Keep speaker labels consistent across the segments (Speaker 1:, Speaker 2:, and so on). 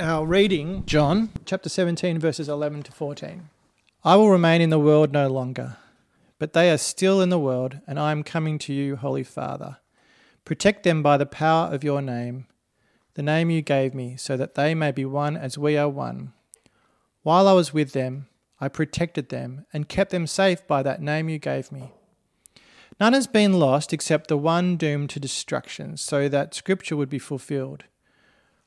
Speaker 1: our reading, John chapter 17, verses 11 to 14. I will remain in the world no longer, but they are still in the world, and I am coming to you, Holy Father. Protect them by the power of your name, the name you gave me, so that they may be one as we are one. While I was with them, I protected them and kept them safe by that name you gave me. None has been lost except the one doomed to destruction, so that Scripture would be fulfilled.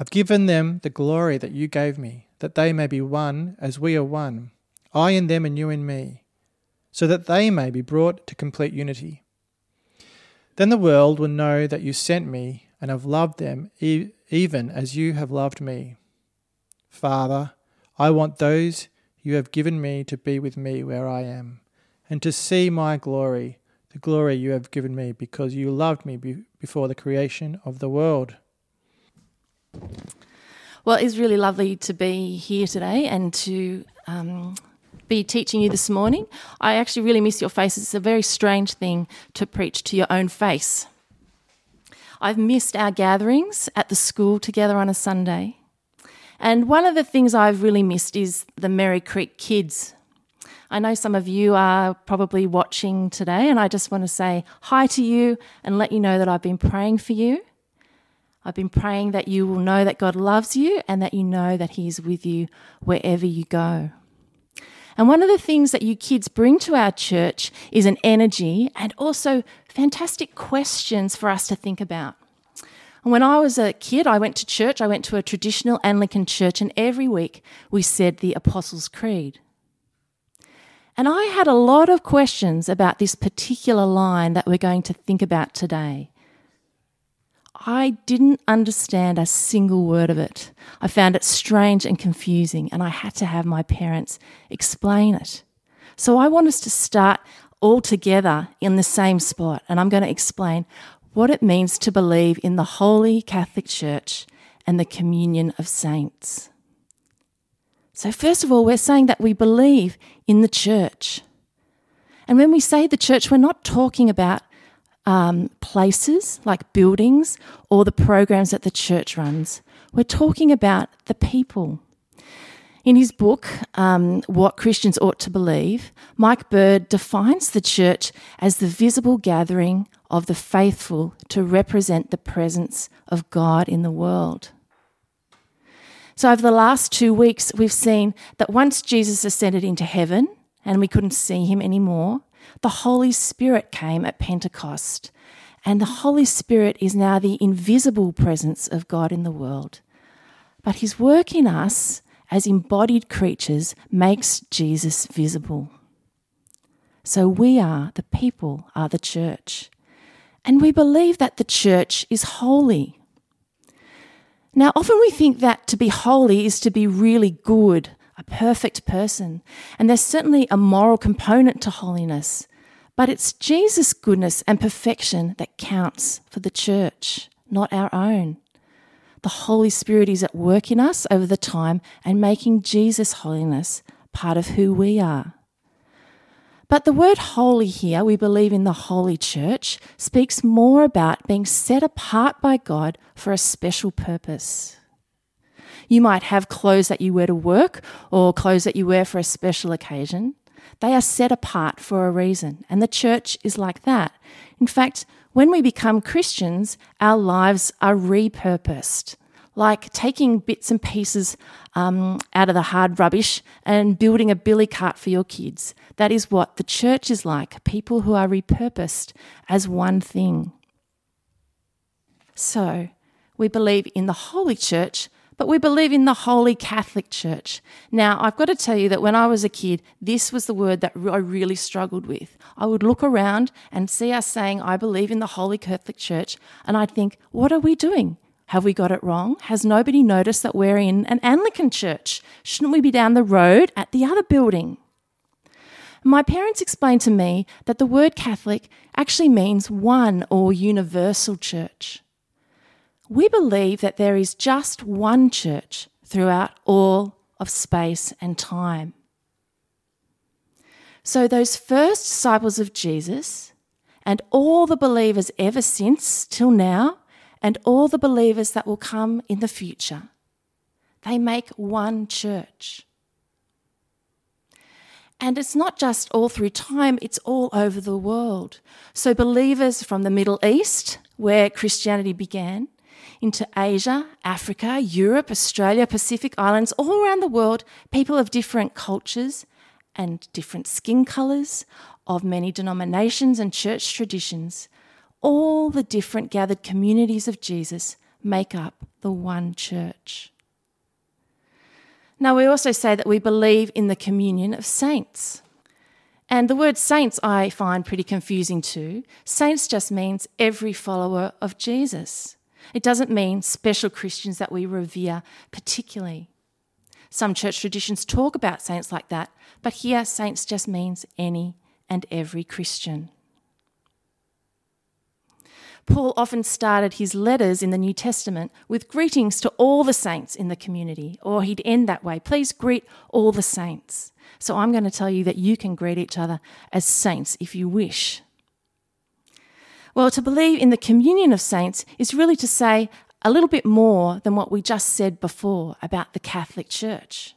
Speaker 1: I've given them the glory that you gave me, that they may be one as we are one, I in them and you in me, so that they may be brought to complete unity. Then the world will know that you sent me and have loved them e- even as you have loved me. Father, I want those you have given me to be with me where I am, and to see my glory, the glory you have given me, because you loved me be- before the creation of the world.
Speaker 2: Well, it's really lovely to be here today and to um, be teaching you this morning. I actually really miss your faces. It's a very strange thing to preach to your own face. I've missed our gatherings at the school together on a Sunday. And one of the things I've really missed is the Merri Creek kids. I know some of you are probably watching today, and I just want to say hi to you and let you know that I've been praying for you. I've been praying that you will know that God loves you and that you know that He is with you wherever you go. And one of the things that you kids bring to our church is an energy and also fantastic questions for us to think about. when I was a kid, I went to church. I went to a traditional Anglican church, and every week we said the Apostles' Creed. And I had a lot of questions about this particular line that we're going to think about today. I didn't understand a single word of it. I found it strange and confusing, and I had to have my parents explain it. So I want us to start all together in the same spot, and I'm going to explain what it means to believe in the Holy Catholic Church and the communion of saints. So, first of all, we're saying that we believe in the church. And when we say the church, we're not talking about um, places like buildings or the programs that the church runs. We're talking about the people. In his book, um, What Christians Ought to Believe, Mike Bird defines the church as the visible gathering of the faithful to represent the presence of God in the world. So, over the last two weeks, we've seen that once Jesus ascended into heaven and we couldn't see him anymore, the Holy Spirit came at Pentecost. And the Holy Spirit is now the invisible presence of God in the world. But his work in us as embodied creatures makes Jesus visible. So we are, the people are the church. And we believe that the church is holy. Now, often we think that to be holy is to be really good, a perfect person. And there's certainly a moral component to holiness. But it's Jesus' goodness and perfection that counts for the church, not our own. The Holy Spirit is at work in us over the time and making Jesus' holiness part of who we are. But the word holy here, we believe in the Holy Church, speaks more about being set apart by God for a special purpose. You might have clothes that you wear to work or clothes that you wear for a special occasion. They are set apart for a reason, and the church is like that. In fact, when we become Christians, our lives are repurposed. like taking bits and pieces um, out of the hard rubbish and building a billy cart for your kids. That is what the church is like people who are repurposed as one thing. So, we believe in the Holy Church, but we believe in the Holy Catholic Church. Now, I've got to tell you that when I was a kid, this was the word that I really struggled with. I would look around and see us saying, I believe in the Holy Catholic Church, and I'd think, what are we doing? Have we got it wrong? Has nobody noticed that we're in an Anglican church? Shouldn't we be down the road at the other building? My parents explained to me that the word Catholic actually means one or universal church. We believe that there is just one church throughout all of space and time. So, those first disciples of Jesus and all the believers ever since till now and all the believers that will come in the future. They make one church. And it's not just all through time, it's all over the world. So, believers from the Middle East, where Christianity began, into Asia, Africa, Europe, Australia, Pacific Islands, all around the world, people of different cultures and different skin colours, of many denominations and church traditions, all the different gathered communities of Jesus make up the one church. Now, we also say that we believe in the communion of saints. And the word saints I find pretty confusing too. Saints just means every follower of Jesus. It doesn't mean special Christians that we revere particularly. Some church traditions talk about saints like that, but here saints just means any and every Christian. Paul often started his letters in the New Testament with greetings to all the saints in the community, or he'd end that way please greet all the saints. So I'm going to tell you that you can greet each other as saints if you wish. Well, to believe in the communion of saints is really to say a little bit more than what we just said before about the Catholic Church.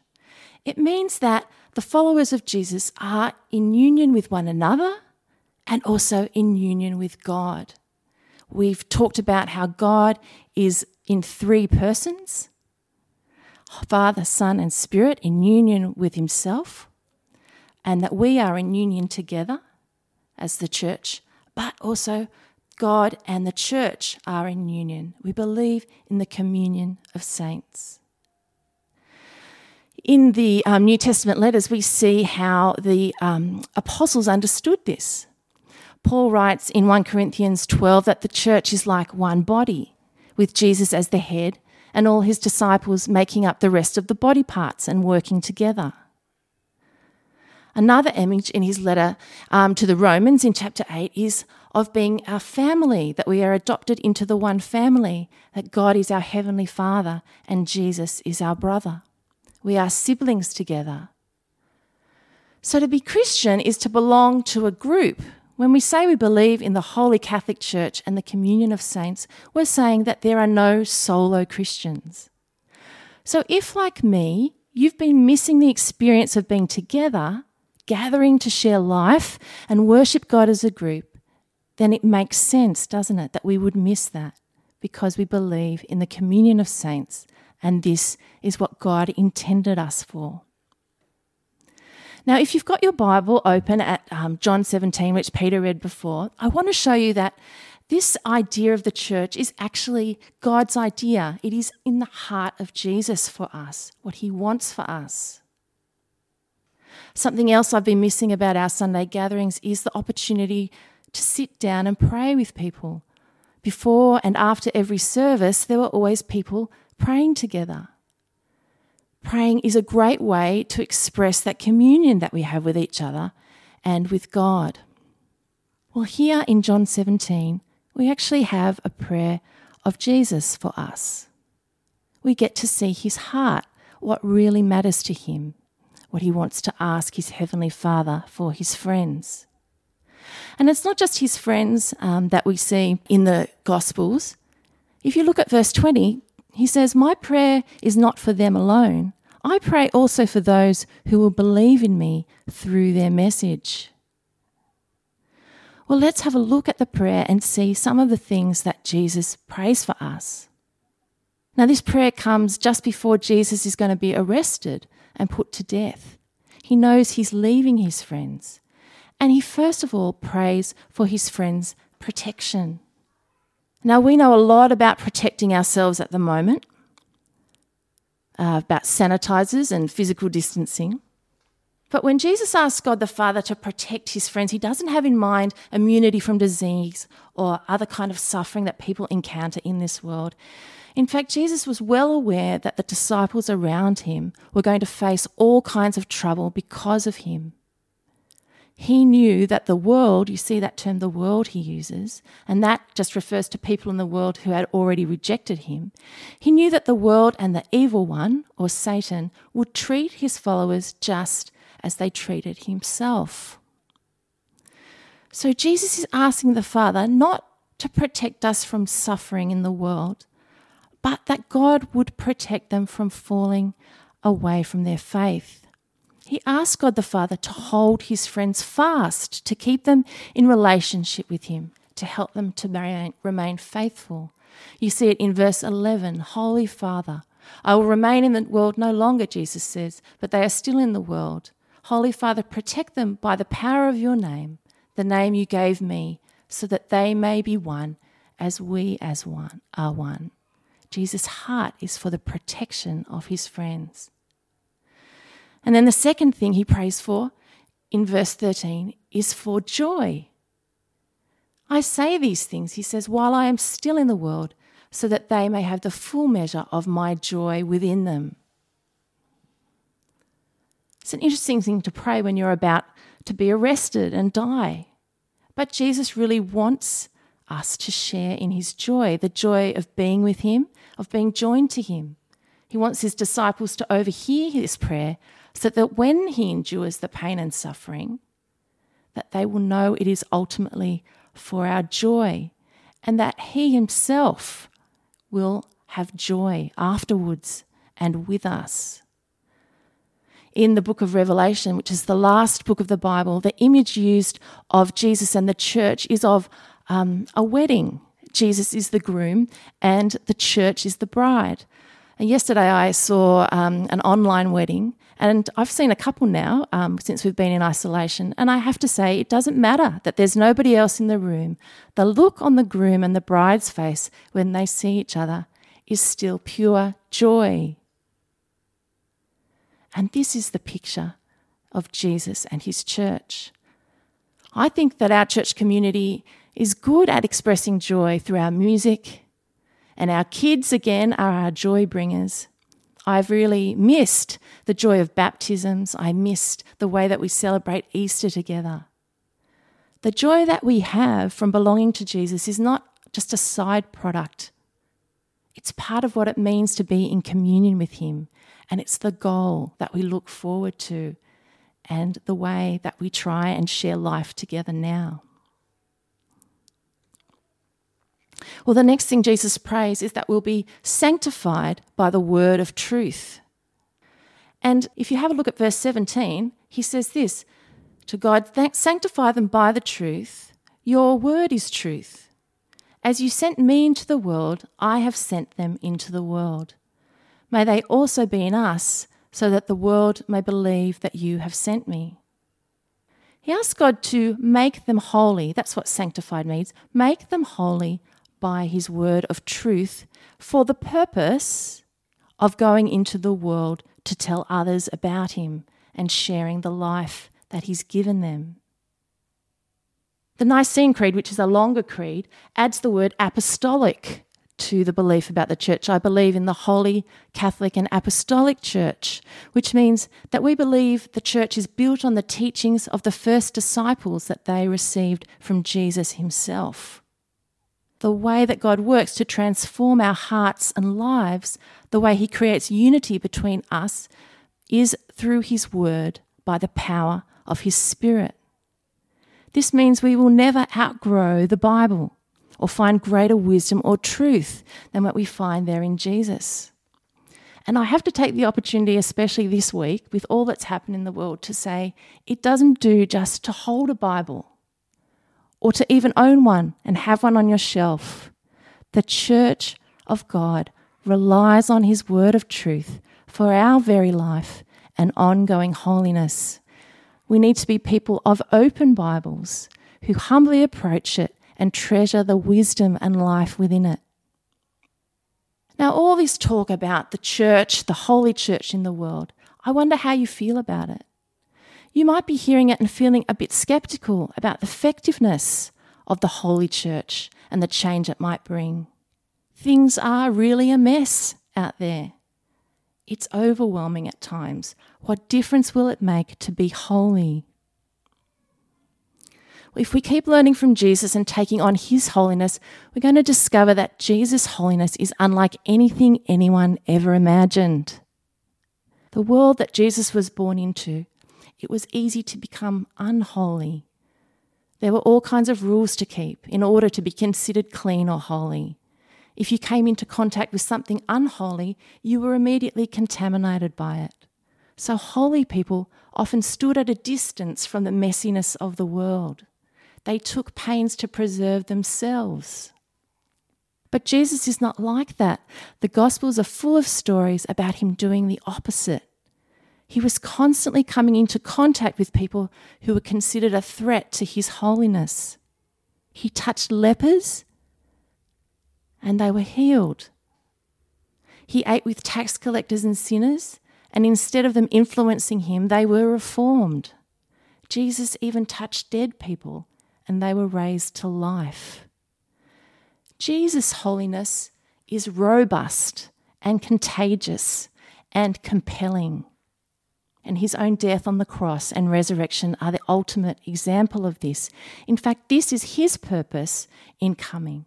Speaker 2: It means that the followers of Jesus are in union with one another and also in union with God. We've talked about how God is in three persons Father, Son, and Spirit in union with Himself, and that we are in union together as the church, but also God and the church are in union. We believe in the communion of saints. In the um, New Testament letters, we see how the um, apostles understood this. Paul writes in 1 Corinthians 12 that the church is like one body, with Jesus as the head and all his disciples making up the rest of the body parts and working together. Another image in his letter um, to the Romans in chapter 8 is of being our family, that we are adopted into the one family, that God is our heavenly Father and Jesus is our brother. We are siblings together. So to be Christian is to belong to a group when we say we believe in the Holy Catholic Church and the communion of saints, we're saying that there are no solo Christians. So if, like me, you've been missing the experience of being together, gathering to share life and worship God as a group, then it makes sense, doesn't it, that we would miss that because we believe in the communion of saints and this is what God intended us for. Now, if you've got your Bible open at um, John 17, which Peter read before, I want to show you that this idea of the church is actually God's idea. It is in the heart of Jesus for us, what he wants for us. Something else I've been missing about our Sunday gatherings is the opportunity to sit down and pray with people. Before and after every service, there were always people praying together. Praying is a great way to express that communion that we have with each other and with God. Well, here in John 17, we actually have a prayer of Jesus for us. We get to see his heart, what really matters to him, what he wants to ask his Heavenly Father for his friends. And it's not just his friends um, that we see in the Gospels. If you look at verse 20, he says, My prayer is not for them alone. I pray also for those who will believe in me through their message. Well, let's have a look at the prayer and see some of the things that Jesus prays for us. Now, this prayer comes just before Jesus is going to be arrested and put to death. He knows he's leaving his friends. And he first of all prays for his friends' protection. Now, we know a lot about protecting ourselves at the moment, uh, about sanitizers and physical distancing. But when Jesus asks God the Father to protect his friends, he doesn't have in mind immunity from disease or other kind of suffering that people encounter in this world. In fact, Jesus was well aware that the disciples around him were going to face all kinds of trouble because of him. He knew that the world, you see that term, the world he uses, and that just refers to people in the world who had already rejected him. He knew that the world and the evil one, or Satan, would treat his followers just as they treated himself. So Jesus is asking the Father not to protect us from suffering in the world, but that God would protect them from falling away from their faith. He asked God the Father to hold his friends fast, to keep them in relationship with him, to help them to remain faithful. You see it in verse 11 Holy Father, I will remain in the world no longer, Jesus says, but they are still in the world. Holy Father, protect them by the power of your name, the name you gave me, so that they may be one as we as one are one. Jesus' heart is for the protection of his friends. And then the second thing he prays for in verse 13 is for joy. I say these things, he says, while I am still in the world, so that they may have the full measure of my joy within them. It's an interesting thing to pray when you're about to be arrested and die. But Jesus really wants us to share in his joy, the joy of being with him, of being joined to him. He wants his disciples to overhear this prayer so that when he endures the pain and suffering, that they will know it is ultimately for our joy and that he himself will have joy afterwards and with us. In the book of Revelation, which is the last book of the Bible, the image used of Jesus and the church is of um, a wedding. Jesus is the groom and the church is the bride. And yesterday I saw um, an online wedding, and I've seen a couple now um, since we've been in isolation. And I have to say, it doesn't matter that there's nobody else in the room. The look on the groom and the bride's face when they see each other is still pure joy. And this is the picture of Jesus and his church. I think that our church community is good at expressing joy through our music, and our kids, again, are our joy bringers. I've really missed the joy of baptisms. I missed the way that we celebrate Easter together. The joy that we have from belonging to Jesus is not just a side product, it's part of what it means to be in communion with Him. And it's the goal that we look forward to and the way that we try and share life together now. Well, the next thing Jesus prays is that we'll be sanctified by the word of truth. And if you have a look at verse 17, he says this To God, sanctify them by the truth. Your word is truth. As you sent me into the world, I have sent them into the world. May they also be in us, so that the world may believe that you have sent me. He asks God to make them holy. That's what sanctified means. Make them holy by his word of truth for the purpose of going into the world to tell others about him and sharing the life that he's given them. The Nicene Creed, which is a longer creed, adds the word apostolic to the belief about the church. I believe in the Holy Catholic and Apostolic Church, which means that we believe the church is built on the teachings of the first disciples that they received from Jesus himself the way that God works to transform our hearts and lives, the way He creates unity between us, is through His Word by the power of His Spirit. This means we will never outgrow the Bible or find greater wisdom or truth than what we find there in Jesus. And I have to take the opportunity, especially this week, with all that's happened in the world, to say it doesn't do just to hold a Bible or to even own one and have one on your shelf. The church of God relies on His word of truth for our very life and ongoing holiness. We need to be people of open Bibles who humbly approach it and treasure the wisdom and life within it. Now, all this talk about the church, the holy church in the world, I wonder how you feel about it. You might be hearing it and feeling a bit skeptical about the effectiveness of the holy church and the change it might bring. Things are really a mess out there. It's overwhelming at times. What difference will it make to be holy? If we keep learning from Jesus and taking on his holiness, we're going to discover that Jesus' holiness is unlike anything anyone ever imagined. The world that Jesus was born into, it was easy to become unholy. There were all kinds of rules to keep in order to be considered clean or holy. If you came into contact with something unholy, you were immediately contaminated by it. So, holy people often stood at a distance from the messiness of the world. They took pains to preserve themselves. But Jesus is not like that. The Gospels are full of stories about him doing the opposite. He was constantly coming into contact with people who were considered a threat to his holiness. He touched lepers and they were healed. He ate with tax collectors and sinners, and instead of them influencing him, they were reformed. Jesus even touched dead people and they were raised to life. Jesus' holiness is robust and contagious and compelling. And his own death on the cross and resurrection are the ultimate example of this. In fact, this is his purpose in coming.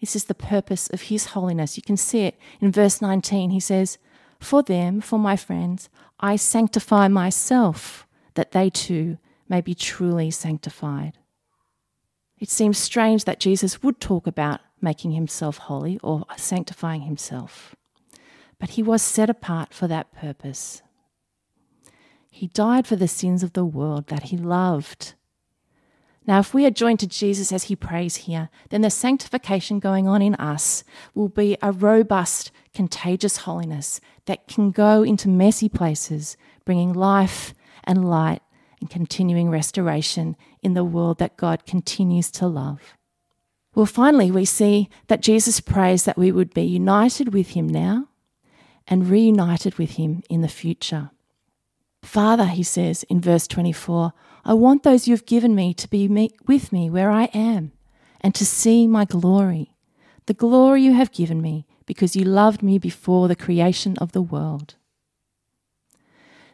Speaker 2: This is the purpose of his holiness. You can see it in verse 19. He says, For them, for my friends, I sanctify myself, that they too may be truly sanctified. It seems strange that Jesus would talk about making himself holy or sanctifying himself. But he was set apart for that purpose. He died for the sins of the world that he loved. Now, if we are joined to Jesus as he prays here, then the sanctification going on in us will be a robust, contagious holiness that can go into messy places, bringing life and light and continuing restoration in the world that God continues to love. Well, finally, we see that Jesus prays that we would be united with him now and reunited with him in the future. Father, he says in verse 24, I want those you have given me to be me, with me where I am and to see my glory, the glory you have given me because you loved me before the creation of the world.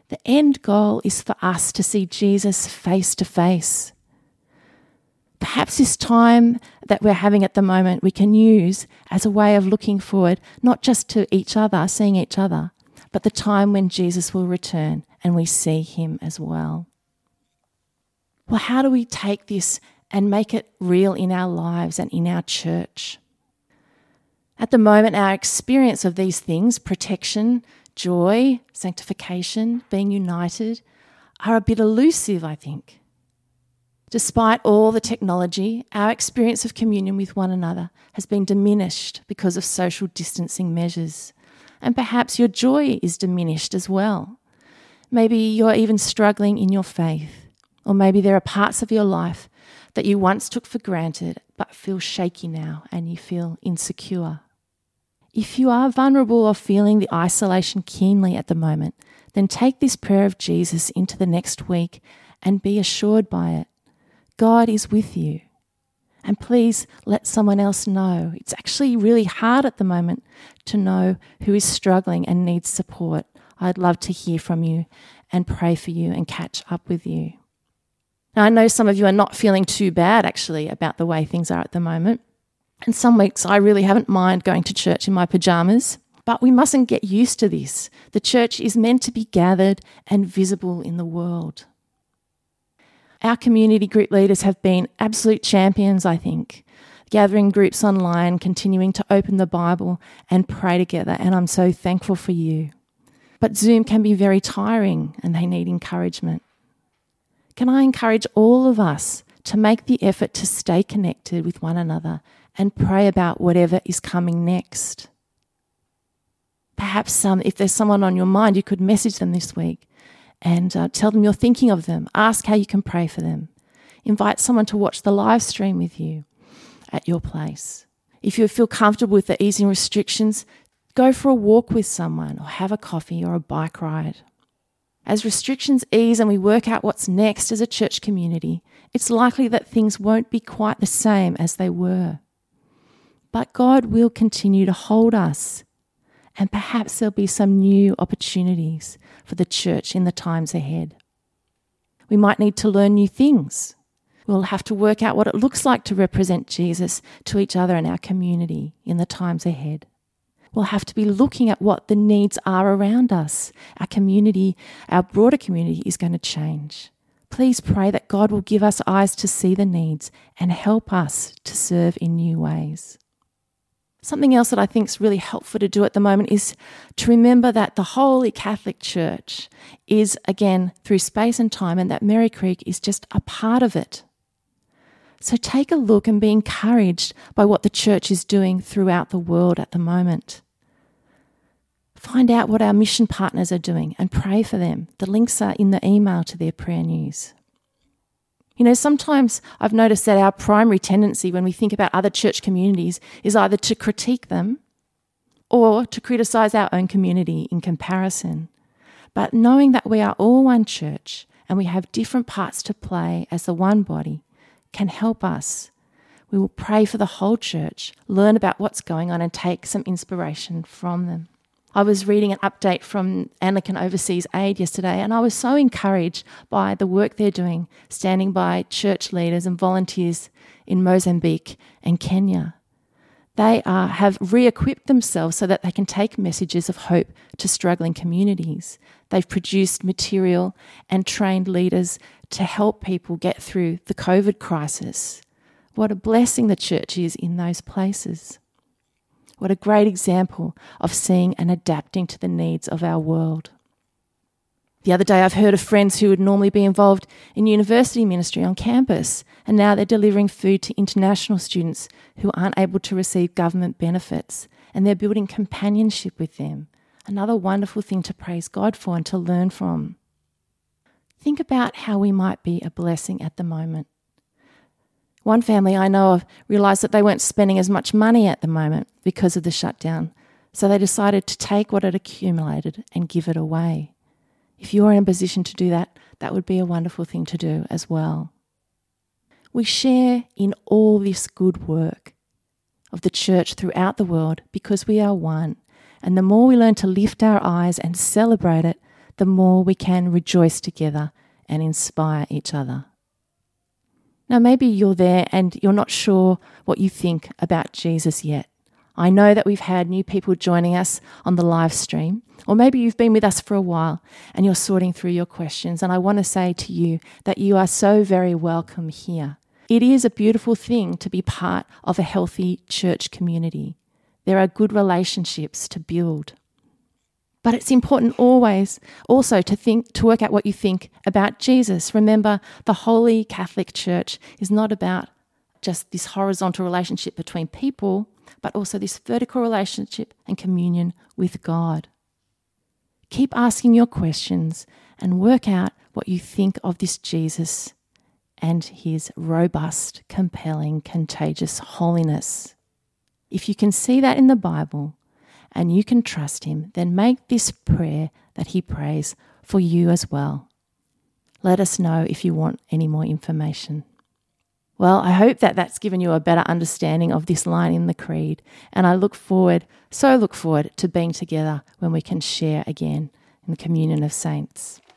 Speaker 2: The end goal is for us to see Jesus face to face. Perhaps this time that we're having at the moment we can use as a way of looking forward, not just to each other, seeing each other, but the time when Jesus will return and we see him as well. Well, how do we take this and make it real in our lives and in our church? At the moment, our experience of these things, protection, joy, sanctification, being united, are a bit elusive, I think. Despite all the technology, our experience of communion with one another has been diminished because of social distancing measures. And perhaps your joy is diminished as well. Maybe you're even struggling in your faith, or maybe there are parts of your life that you once took for granted but feel shaky now and you feel insecure. If you are vulnerable or feeling the isolation keenly at the moment, then take this prayer of Jesus into the next week and be assured by it. God is with you. And please let someone else know. It's actually really hard at the moment to know who is struggling and needs support. I'd love to hear from you and pray for you and catch up with you. Now, I know some of you are not feeling too bad actually about the way things are at the moment. And some weeks I really haven't mind going to church in my pajamas. But we mustn't get used to this. The church is meant to be gathered and visible in the world. Our community group leaders have been absolute champions, I think, gathering groups online, continuing to open the Bible and pray together. And I'm so thankful for you. But Zoom can be very tiring and they need encouragement. Can I encourage all of us to make the effort to stay connected with one another and pray about whatever is coming next. Perhaps um, if there's someone on your mind, you could message them this week and uh, tell them you're thinking of them. Ask how you can pray for them. Invite someone to watch the live stream with you at your place. If you feel comfortable with the easing restrictions, go for a walk with someone or have a coffee or a bike ride. As restrictions ease and we work out what's next as a church community, it's likely that things won't be quite the same as they were. But God will continue to hold us, and perhaps there'll be some new opportunities for the church in the times ahead. We might need to learn new things. We'll have to work out what it looks like to represent Jesus to each other in our community in the times ahead. We'll have to be looking at what the needs are around us. Our community, our broader community, is going to change. Please pray that God will give us eyes to see the needs and help us to serve in new ways. Something else that I think is really helpful to do at the moment is to remember that the Holy Catholic Church is, again, through space and time, and that Merri Creek is just a part of it. So take a look and be encouraged by what the church is doing throughout the world at the moment. Find out what our mission partners are doing and pray for them. The links are in the email to their prayer news. You know, sometimes I've noticed that our primary tendency when we think about other church communities is either to critique them or to criticize our own community in comparison. But knowing that we are all one church and we have different parts to play as the one body, can help us. We will pray for the whole church, learn about what's going on, and take some inspiration from them. I was reading an update from Anglican Overseas Aid yesterday, and I was so encouraged by the work they're doing, standing by church leaders and volunteers in Mozambique and Kenya. They are, have re equipped themselves so that they can take messages of hope to struggling communities. They've produced material and trained leaders to help people get through the COVID crisis. What a blessing the church is in those places. What a great example of seeing and adapting to the needs of our world. The other day, I've heard of friends who would normally be involved in university ministry on campus, and now they're delivering food to international students who aren't able to receive government benefits, and they're building companionship with them. Another wonderful thing to praise God for and to learn from. Think about how we might be a blessing at the moment. One family I know of realised that they weren't spending as much money at the moment because of the shutdown, so they decided to take what had accumulated and give it away. If you're in a position to do that, that would be a wonderful thing to do as well. We share in all this good work of the church throughout the world because we are one. And the more we learn to lift our eyes and celebrate it, the more we can rejoice together and inspire each other. Now, maybe you're there and you're not sure what you think about Jesus yet. I know that we've had new people joining us on the live stream, or maybe you've been with us for a while and you're sorting through your questions. And I want to say to you that you are so very welcome here. It is a beautiful thing to be part of a healthy church community. There are good relationships to build. But it's important always also to think to work out what you think about Jesus. Remember, the Holy Catholic Church is not about just this horizontal relationship between people, but also this vertical relationship and communion with God. Keep asking your questions and work out what you think of this Jesus and his robust, compelling, contagious holiness. If you can see that in the Bible, and you can trust Him, then make this prayer that He prays for you as well. Let us know if you want any more information. Well, I hope that that's given you a better understanding of this line in the Creed, and I look forward, so look forward to being together when we can share again in the communion of saints.